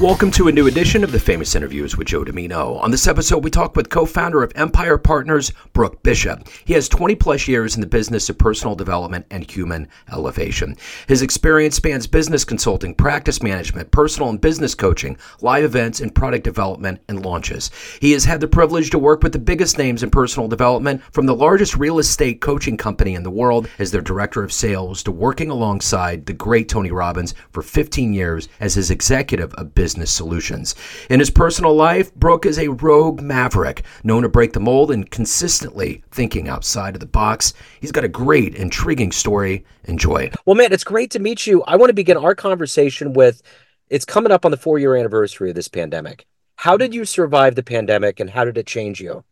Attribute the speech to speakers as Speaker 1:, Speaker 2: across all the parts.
Speaker 1: Welcome to a new edition of the Famous Interviews with Joe Dimino. On this episode, we talk with co founder of Empire Partners, Brook Bishop. He has 20 plus years in the business of personal development and human elevation. His experience spans business consulting, practice management, personal and business coaching, live events, and product development and launches. He has had the privilege to work with the biggest names in personal development, from the largest real estate coaching company in the world as their director of sales to working alongside the great Tony Robbins for 15 years as his executive of business business solutions. In his personal life, Brook is a rogue maverick, known to break the mold and consistently thinking outside of the box. He's got a great, intriguing story. Enjoy. Well, man, it's great to meet you. I want to begin our conversation with it's coming up on the four year anniversary of this pandemic. How did you survive the pandemic and how did it change you?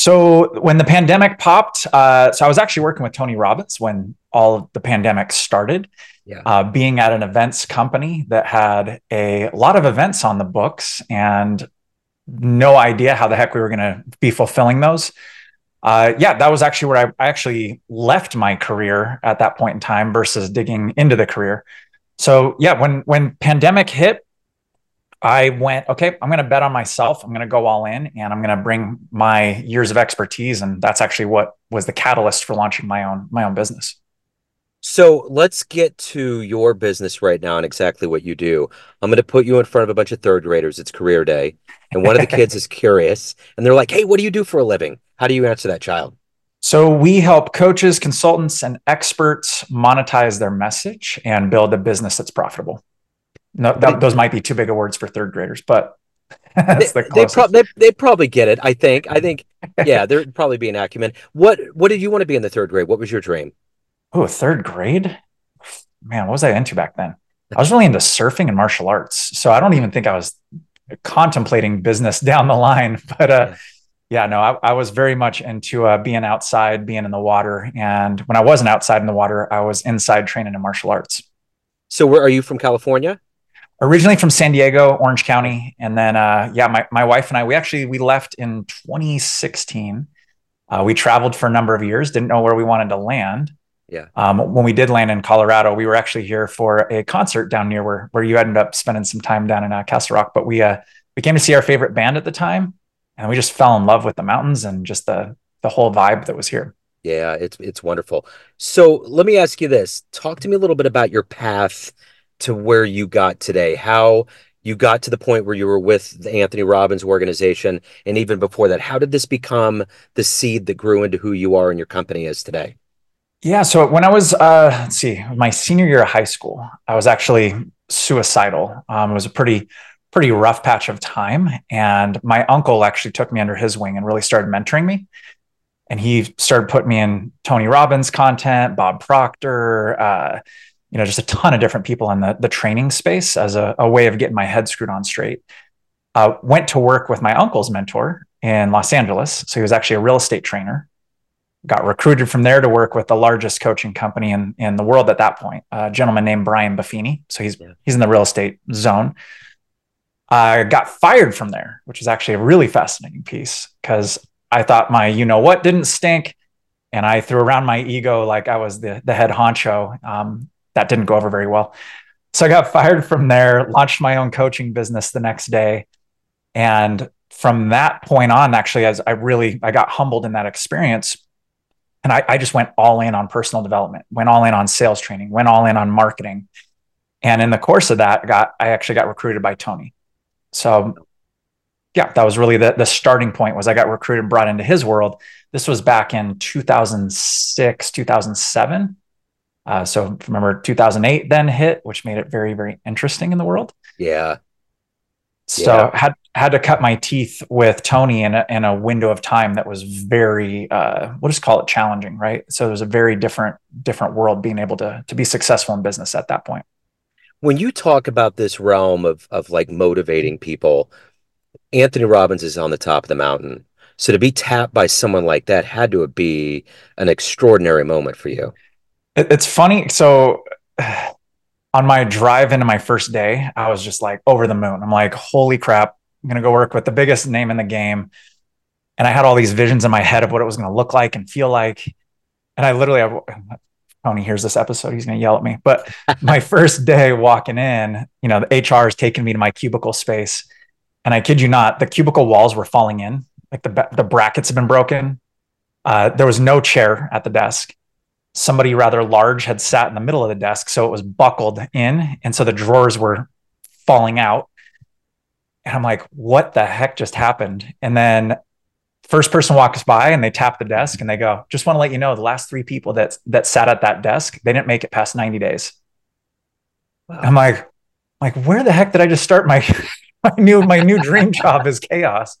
Speaker 2: So when the pandemic popped, uh, so I was actually working with Tony Robbins when all of the pandemic started. Yeah. Uh, being at an events company that had a lot of events on the books and no idea how the heck we were going to be fulfilling those. Uh, yeah, that was actually where I, I actually left my career at that point in time versus digging into the career. So yeah, when when pandemic hit, I went, okay, I'm going to bet on myself. I'm going to go all in and I'm going to bring my years of expertise. And that's actually what was the catalyst for launching my own, my own business.
Speaker 1: So let's get to your business right now and exactly what you do. I'm going to put you in front of a bunch of third graders. It's career day. And one of the kids is curious and they're like, Hey, what do you do for a living? How do you answer that child?
Speaker 2: So we help coaches, consultants, and experts monetize their message and build a business that's profitable. No, that, those might be too big of words for third graders, but
Speaker 1: they, the they, pro- they, they, probably get it. I think. I think. Yeah, there'd probably be an acumen. What What did you want to be in the third grade? What was your dream?
Speaker 2: Oh, third grade. Man, what was I into back then? I was really into surfing and martial arts. So I don't even think I was contemplating business down the line. But uh, yeah, no, I, I was very much into uh, being outside, being in the water. And when I wasn't outside in the water, I was inside training in martial arts.
Speaker 1: So where are you from California?
Speaker 2: Originally from San Diego, Orange County, and then uh, yeah, my my wife and I we actually we left in 2016. Uh, we traveled for a number of years, didn't know where we wanted to land.
Speaker 1: Yeah.
Speaker 2: Um, when we did land in Colorado, we were actually here for a concert down near where where you ended up spending some time down in uh, Castle Rock. But we uh, we came to see our favorite band at the time, and we just fell in love with the mountains and just the the whole vibe that was here.
Speaker 1: Yeah, it's it's wonderful. So let me ask you this: Talk to me a little bit about your path to where you got today? How you got to the point where you were with the Anthony Robbins organization, and even before that, how did this become the seed that grew into who you are and your company is today?
Speaker 2: Yeah, so when I was, uh, let's see, my senior year of high school, I was actually suicidal. Um, it was a pretty, pretty rough patch of time, and my uncle actually took me under his wing and really started mentoring me. And he started putting me in Tony Robbins content, Bob Proctor, uh, you know, just a ton of different people in the, the training space as a, a way of getting my head screwed on straight. Uh, went to work with my uncle's mentor in Los Angeles. So he was actually a real estate trainer. Got recruited from there to work with the largest coaching company in, in the world at that point, a gentleman named Brian Buffini. So he's yeah. he's in the real estate zone. I got fired from there, which is actually a really fascinating piece because I thought my you know what didn't stink, and I threw around my ego like I was the the head honcho. Um, that didn't go over very well. So I got fired from there, launched my own coaching business the next day. And from that point on, actually, as I really I got humbled in that experience. And I, I just went all in on personal development, went all in on sales training, went all in on marketing. And in the course of that, I got I actually got recruited by Tony. So yeah, that was really the, the starting point was I got recruited and brought into his world. This was back in 2006, 2007. Uh, so remember 2008 then hit, which made it very, very interesting in the world.
Speaker 1: Yeah.
Speaker 2: So yeah. had had to cut my teeth with Tony in a, in a window of time that was very, uh, we'll just call it challenging, right? So it was a very different different world being able to to be successful in business at that point.
Speaker 1: When you talk about this realm of of like motivating people, Anthony Robbins is on the top of the mountain. So to be tapped by someone like that had to be an extraordinary moment for you.
Speaker 2: It, it's funny. So on my drive into my first day, I was just like over the moon. I'm like, holy crap, I'm going to go work with the biggest name in the game. And I had all these visions in my head of what it was going to look like and feel like. And I literally, I, Tony hears this episode, he's going to yell at me. But my first day walking in, you know, the HR is taking me to my cubicle space. And I kid you not, the cubicle walls were falling in, like the, the brackets have been broken. Uh, there was no chair at the desk. Somebody rather large had sat in the middle of the desk. So it was buckled in. And so the drawers were falling out. And I'm like, what the heck just happened? And then first person walks by and they tap the desk and they go, just want to let you know the last three people that that sat at that desk, they didn't make it past 90 days. Wow. I'm like, like, where the heck did I just start my my new my new dream job is chaos?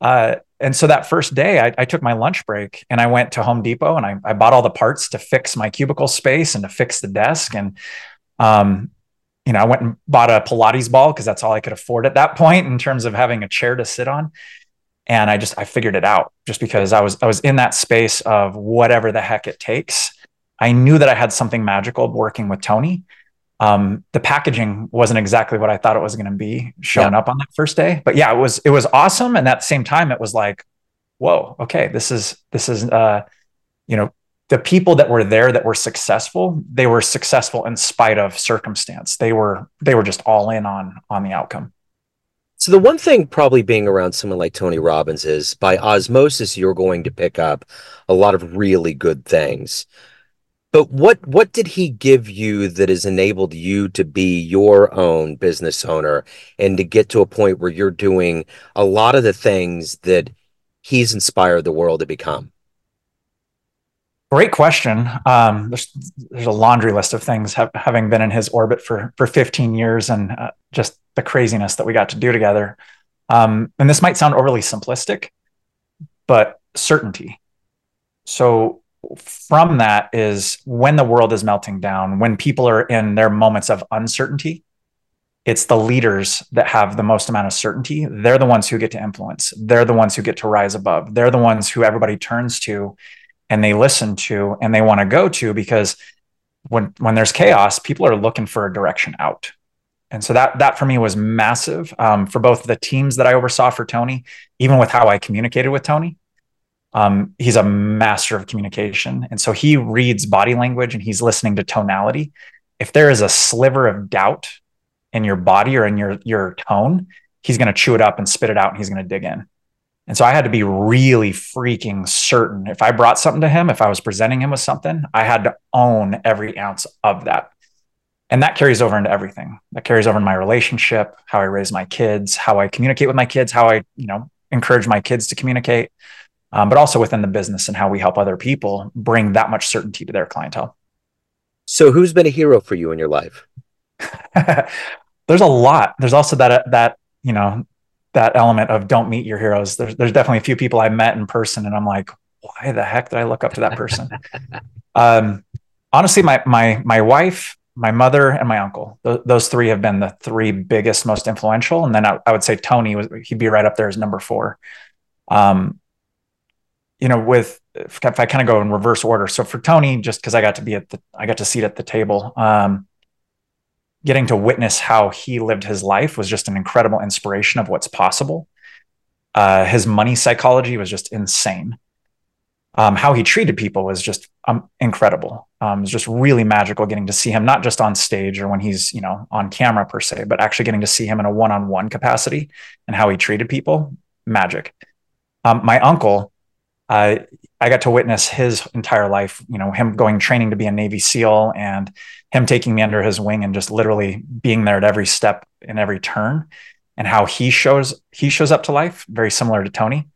Speaker 2: Uh, and so that first day, I, I, took my lunch break and I went to Home Depot and I, I, bought all the parts to fix my cubicle space and to fix the desk. And, um, you know, I went and bought a Pilates ball because that's all I could afford at that point in terms of having a chair to sit on. And I just I figured it out just because I was I was in that space of whatever the heck it takes. I knew that I had something magical working with Tony um, the packaging wasn't exactly what I thought it was going to be showing yeah. up on that first day. But yeah, it was it was awesome, and at the same time, it was like, whoa, okay, this is this is uh, you know, the people that were there that were successful, they were successful in spite of circumstance. They were they were just all in on on the outcome.
Speaker 1: So the one thing probably being around someone like Tony Robbins is by osmosis you're going to pick up a lot of really good things. But what what did he give you that has enabled you to be your own business owner and to get to a point where you're doing a lot of the things that he's inspired the world to become?
Speaker 2: Great question. Um, there's there's a laundry list of things have, having been in his orbit for for 15 years and uh, just the craziness that we got to do together. Um, and this might sound overly simplistic, but certainty. So from that is when the world is melting down, when people are in their moments of uncertainty, it's the leaders that have the most amount of certainty. They're the ones who get to influence. They're the ones who get to rise above. They're the ones who everybody turns to and they listen to and they want to go to because when when there's chaos, people are looking for a direction out. And so that that for me was massive um, for both the teams that I oversaw for Tony, even with how I communicated with Tony um, he's a master of communication. And so he reads body language and he's listening to tonality. If there is a sliver of doubt in your body or in your, your tone, he's going to chew it up and spit it out and he's going to dig in. And so I had to be really freaking certain. If I brought something to him, if I was presenting him with something, I had to own every ounce of that. And that carries over into everything. That carries over in my relationship, how I raise my kids, how I communicate with my kids, how I, you know, encourage my kids to communicate um, but also within the business and how we help other people bring that much certainty to their clientele.
Speaker 1: So, who's been a hero for you in your life?
Speaker 2: there's a lot. There's also that that you know that element of don't meet your heroes. There's there's definitely a few people I met in person, and I'm like, why the heck did I look up to that person? um, honestly, my my my wife, my mother, and my uncle. Th- those three have been the three biggest, most influential. And then I, I would say Tony was he'd be right up there as number four. Um, you know, with if, I kind of go in reverse order. So for Tony, just because I got to be at the, I got to seat at the table. Um, getting to witness how he lived his life was just an incredible inspiration of what's possible. Uh, his money psychology was just insane. Um, how he treated people was just um, incredible. Um, it was just really magical getting to see him not just on stage or when he's you know on camera per se, but actually getting to see him in a one-on-one capacity and how he treated people. Magic. Um, my uncle uh, I got to witness his entire life, you know, him going training to be a Navy SEAL and him taking me under his wing and just literally being there at every step and every turn and how he shows he shows up to life, very similar to Tony.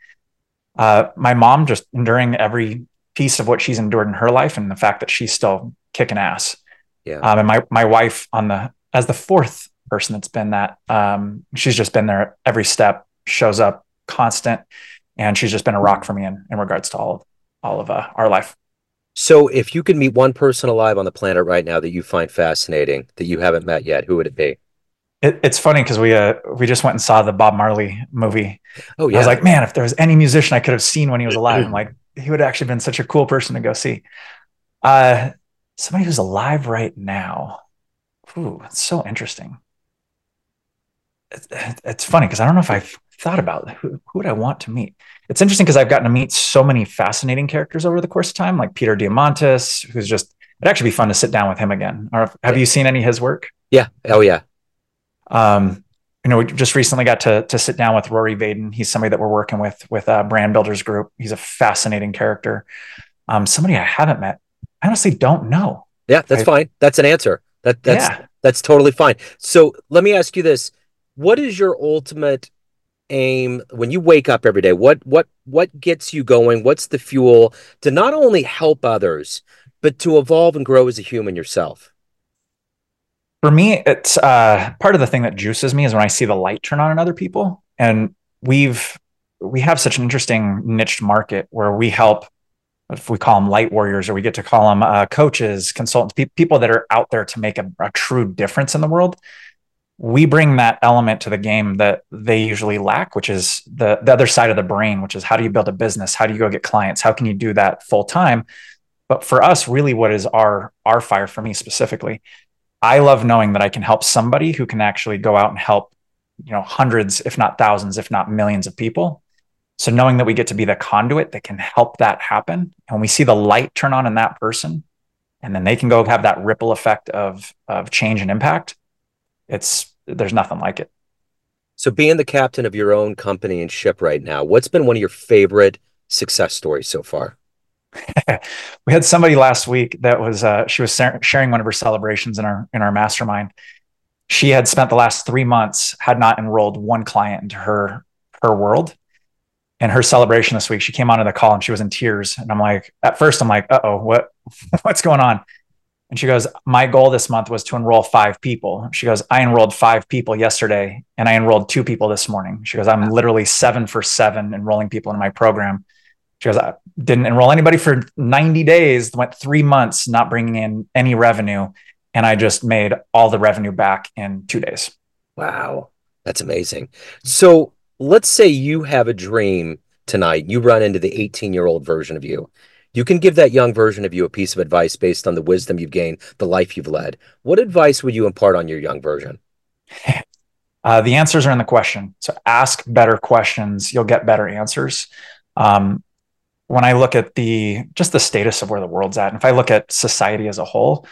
Speaker 2: Uh, my mom just enduring every piece of what she's endured in her life and the fact that she's still kicking ass. Yeah. Um, and my my wife on the as the fourth person that's been that, um, she's just been there every step, shows up constant and she's just been a rock for me in, in regards to all of all of uh, our life.
Speaker 1: So, if you could meet one person alive on the planet right now that you find fascinating that you haven't met yet, who would it be?
Speaker 2: It, it's funny because we uh, we just went and saw the Bob Marley movie.
Speaker 1: Oh yeah,
Speaker 2: I was like, man, if there was any musician I could have seen when he was alive, I'm like, he would have actually been such a cool person to go see. Uh, somebody who's alive right now. Ooh, it's so interesting. It's, it's funny because I don't know if I've thought about who, who would I want to meet. It's interesting because I've gotten to meet so many fascinating characters over the course of time, like Peter Diamandis, who's just it'd actually be fun to sit down with him again. Or have you seen any of his work?
Speaker 1: Yeah. Oh yeah.
Speaker 2: Um, you know, we just recently got to to sit down with Rory Vaden. He's somebody that we're working with with uh, Brand Builders Group. He's a fascinating character. Um, somebody I haven't met. I honestly don't know.
Speaker 1: Yeah, that's I, fine. That's an answer. That that's yeah. that's totally fine. So let me ask you this: What is your ultimate aim when you wake up every day? What what what gets you going? What's the fuel to not only help others, but to evolve and grow as a human yourself?
Speaker 2: for me, it's uh, part of the thing that juices me is when I see the light turn on in other people. And we've we have such an interesting niche market where we help if we call them light warriors or we get to call them uh, coaches consultants pe- people that are out there to make a, a, true difference in the world we bring that element to the game that they usually lack which is the, the other side of the brain which is how do you build a business how do you go get clients how can you do that full time but for us really what is our our fire for me specifically I love knowing that I can help somebody who can actually go out and help, you know, hundreds, if not thousands, if not millions of people. So knowing that we get to be the conduit that can help that happen, and we see the light turn on in that person, and then they can go have that ripple effect of of change and impact. It's there's nothing like it.
Speaker 1: So being the captain of your own company and ship right now, what's been one of your favorite success stories so far?
Speaker 2: we had somebody last week that was uh, she was sharing one of her celebrations in our in our mastermind. She had spent the last three months had not enrolled one client into her her world. And her celebration this week, she came onto the call and she was in tears. And I'm like, at first, I'm like, uh oh, what what's going on? And she goes, My goal this month was to enroll five people. She goes, I enrolled five people yesterday and I enrolled two people this morning. She goes, I'm literally seven for seven enrolling people in my program. She goes, I didn't enroll anybody for 90 days, went three months not bringing in any revenue. And I just made all the revenue back in two days.
Speaker 1: Wow. That's amazing. So let's say you have a dream tonight. You run into the 18 year old version of you. You can give that young version of you a piece of advice based on the wisdom you've gained, the life you've led. What advice would you impart on your young version?
Speaker 2: Uh, the answers are in the question. So ask better questions, you'll get better answers. Um, when I look at the just the status of where the world's at, and if I look at society as a whole,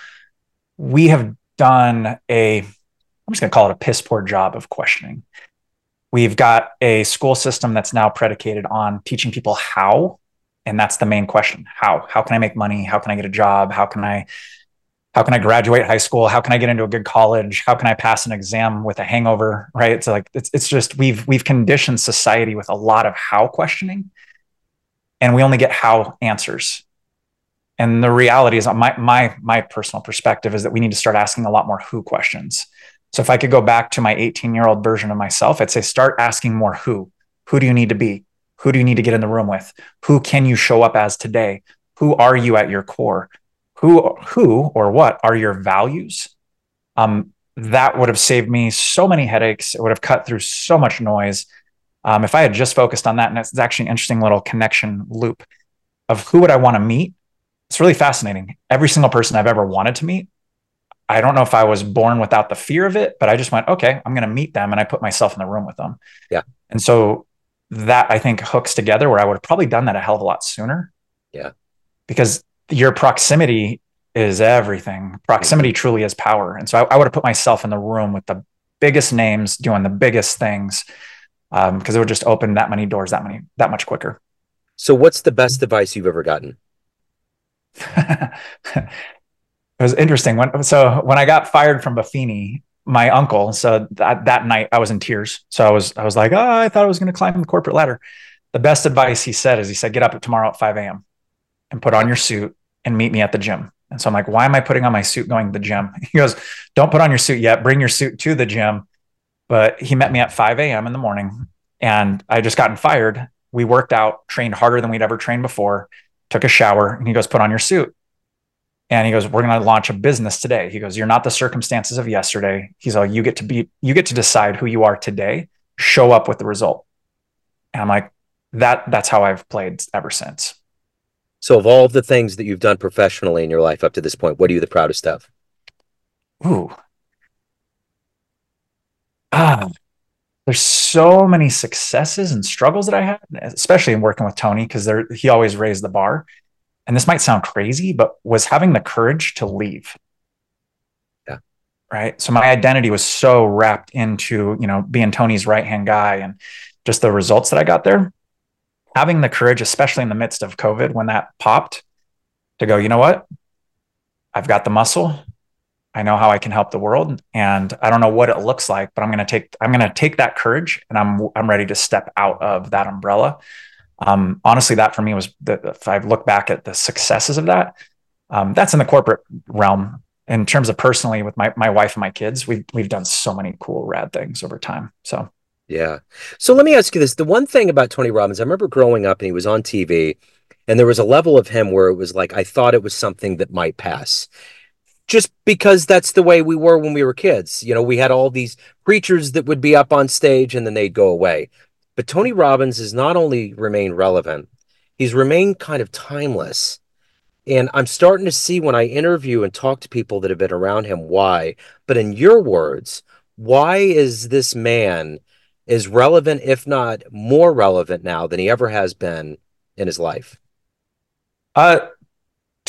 Speaker 2: we have done a I'm just going to call it a piss poor job of questioning. We've got a school system that's now predicated on teaching people how, and that's the main question: how? How can I make money? How can I get a job? How can I how can I graduate high school? How can I get into a good college? How can I pass an exam with a hangover? Right? It's like it's it's just we've we've conditioned society with a lot of how questioning and we only get how answers. And the reality is my my my personal perspective is that we need to start asking a lot more who questions. So if I could go back to my 18-year-old version of myself, I'd say start asking more who. Who do you need to be? Who do you need to get in the room with? Who can you show up as today? Who are you at your core? Who who or what are your values? Um, that would have saved me so many headaches. It would have cut through so much noise um, if I had just focused on that, and it's actually an interesting little connection loop of who would I want to meet. It's really fascinating. Every single person I've ever wanted to meet, I don't know if I was born without the fear of it, but I just went, okay, I'm going to meet them, and I put myself in the room with them.
Speaker 1: Yeah.
Speaker 2: And so that I think hooks together where I would have probably done that a hell of a lot sooner.
Speaker 1: Yeah.
Speaker 2: Because your proximity is everything. Proximity mm-hmm. truly is power. And so I, I would have put myself in the room with the biggest names doing the biggest things because um, it would just open that many doors that many that much quicker.
Speaker 1: So, what's the best advice you've ever gotten?
Speaker 2: it was interesting when so when I got fired from Buffini, my uncle. So that that night I was in tears. So I was I was like, oh, I thought I was going to climb the corporate ladder. The best advice he said is he said, get up tomorrow at 5 a.m. and put on your suit and meet me at the gym. And so I'm like, why am I putting on my suit going to the gym? He goes, don't put on your suit yet. Bring your suit to the gym but he met me at 5 a.m. in the morning and I just gotten fired. We worked out, trained harder than we'd ever trained before, took a shower, and he goes, Put on your suit. And he goes, We're going to launch a business today. He goes, You're not the circumstances of yesterday. He's all, You get to be, you get to decide who you are today, show up with the result. And I'm like, that that's how I've played ever since.
Speaker 1: So, of all the things that you've done professionally in your life up to this point, what are you the proudest of?
Speaker 2: Ooh, ah, there's so many successes and struggles that I had, especially in working with Tony, because there he always raised the bar. And this might sound crazy, but was having the courage to leave.
Speaker 1: Yeah.
Speaker 2: Right. So my identity was so wrapped into, you know, being Tony's right hand guy and just the results that I got there. Having the courage, especially in the midst of COVID, when that popped, to go, you know what? I've got the muscle. I know how I can help the world and I don't know what it looks like, but I'm going to take I'm going to take that courage and I'm I'm ready to step out of that umbrella. Um, honestly, that for me was the, if I look back at the successes of that, um, that's in the corporate realm. In terms of personally with my my wife and my kids, we've we've done so many cool rad things over time. So
Speaker 1: yeah. So let me ask you this: the one thing about Tony Robbins, I remember growing up and he was on TV, and there was a level of him where it was like I thought it was something that might pass just because that's the way we were when we were kids. You know, we had all these preachers that would be up on stage and then they'd go away. But Tony Robbins has not only remained relevant, he's remained kind of timeless. And I'm starting to see when I interview and talk to people that have been around him why. But in your words, why is this man as relevant, if not more relevant now than he ever has been in his life?
Speaker 2: Uh,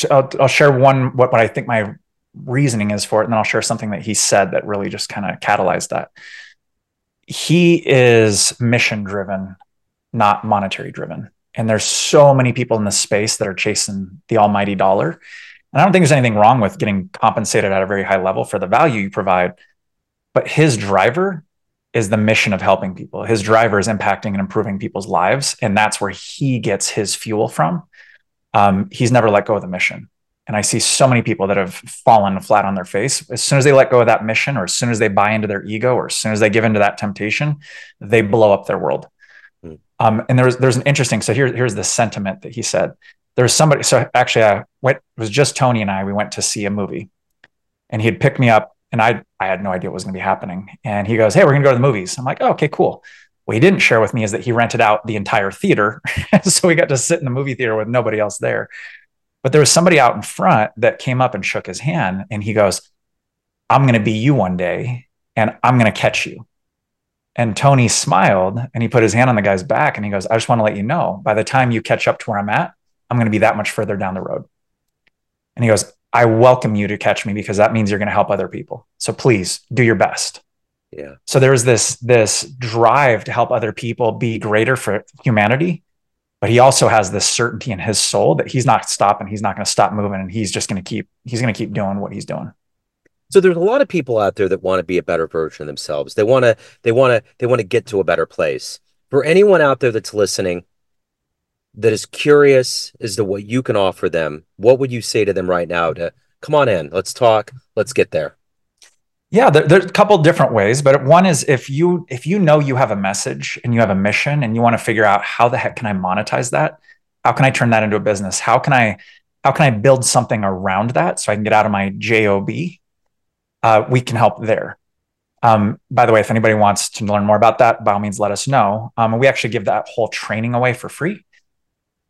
Speaker 2: I'll, I'll share one what, what I think my reasoning is for it. And then I'll share something that he said that really just kind of catalyzed that. He is mission driven, not monetary driven. And there's so many people in this space that are chasing the almighty dollar. And I don't think there's anything wrong with getting compensated at a very high level for the value you provide. But his driver is the mission of helping people. His driver is impacting and improving people's lives. And that's where he gets his fuel from. Um, he's never let go of the mission. And I see so many people that have fallen flat on their face. As soon as they let go of that mission, or as soon as they buy into their ego, or as soon as they give into that temptation, they blow up their world. Mm. Um, and there's there's an interesting. So here, here's the sentiment that he said. There's somebody. So actually, I went. It was just Tony and I. We went to see a movie, and he had picked me up, and I I had no idea what was going to be happening. And he goes, "Hey, we're going to go to the movies." I'm like, oh, "Okay, cool." What he didn't share with me is that he rented out the entire theater, so we got to sit in the movie theater with nobody else there. But there was somebody out in front that came up and shook his hand and he goes, I'm going to be you one day and I'm going to catch you. And Tony smiled and he put his hand on the guy's back and he goes, I just want to let you know by the time you catch up to where I'm at, I'm going to be that much further down the road. And he goes, I welcome you to catch me because that means you're going to help other people. So please do your best.
Speaker 1: Yeah.
Speaker 2: So there's this this drive to help other people be greater for humanity but he also has this certainty in his soul that he's not stopping he's not going to stop moving and he's just going to keep he's going to keep doing what he's doing.
Speaker 1: So there's a lot of people out there that want to be a better version of themselves. They want to they want to they want to get to a better place. For anyone out there that's listening that is curious as to what you can offer them what would you say to them right now to come on in let's talk let's get there
Speaker 2: yeah, there, there's a couple different ways, but one is if you if you know you have a message and you have a mission and you want to figure out how the heck can I monetize that? How can I turn that into a business? How can I how can I build something around that so I can get out of my job? Uh, we can help there. Um, by the way, if anybody wants to learn more about that, by all means, let us know. Um, we actually give that whole training away for free.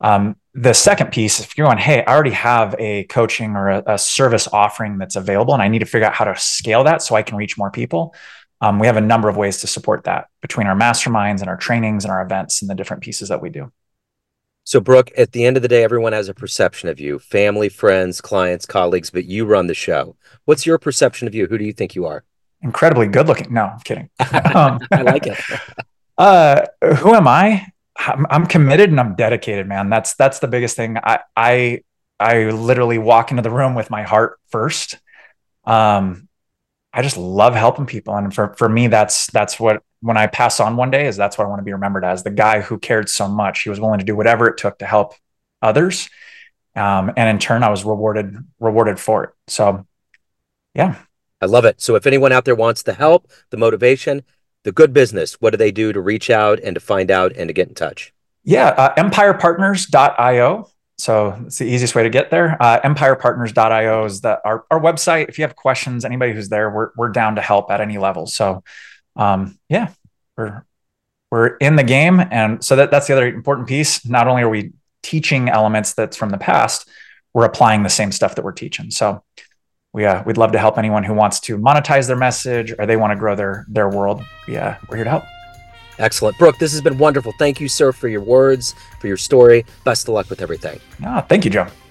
Speaker 2: Um, the second piece, if you're going, hey, I already have a coaching or a, a, service offering that's available, and I need to figure out how to scale that so I can reach more people. Um, we have a number of ways to support that between our masterminds and our trainings and our events and the different pieces that we do.
Speaker 1: So, Brook, at the end of the day, everyone has a perception of you family, friends, clients, colleagues, but you run the show. What's your perception of you? Who do you think you are?
Speaker 2: Incredibly good looking. No, I'm kidding. Um,
Speaker 1: I like it.
Speaker 2: uh, who am I? I'm, committed and I'm dedicated, man. That's that's the biggest thing. I I I literally walk into the room with my heart first. Um, I just love helping people, and for for me, that's that's what when I pass on one day is that's what I want to be remembered as the guy who cared so much. He was willing to do whatever it took to help others, um, and in turn, I was rewarded rewarded for it. So, yeah,
Speaker 1: I love it. So, if anyone out there wants the help, the motivation, the good business, what do they do to reach out and to find out and to get in touch?
Speaker 2: Yeah, uh, empirepartners.io. So it's the easiest way to get there. Uh, empirepartners.io is the, our, our website. If you have questions, anybody who's there, we're, we're down to help at any level. So um, yeah, we're, we're in the game. And so that, that's the other important piece. Not only are we teaching elements that's from the past, we're applying the same stuff that we're teaching. So we uh, we'd love to help anyone who wants to monetize their message or they want to grow their their world. Yeah, we're here to help.
Speaker 1: Excellent, Brook. This has been wonderful. Thank you, sir, for your words, for your story. Best of luck with everything.
Speaker 2: Ah, thank you, Joe.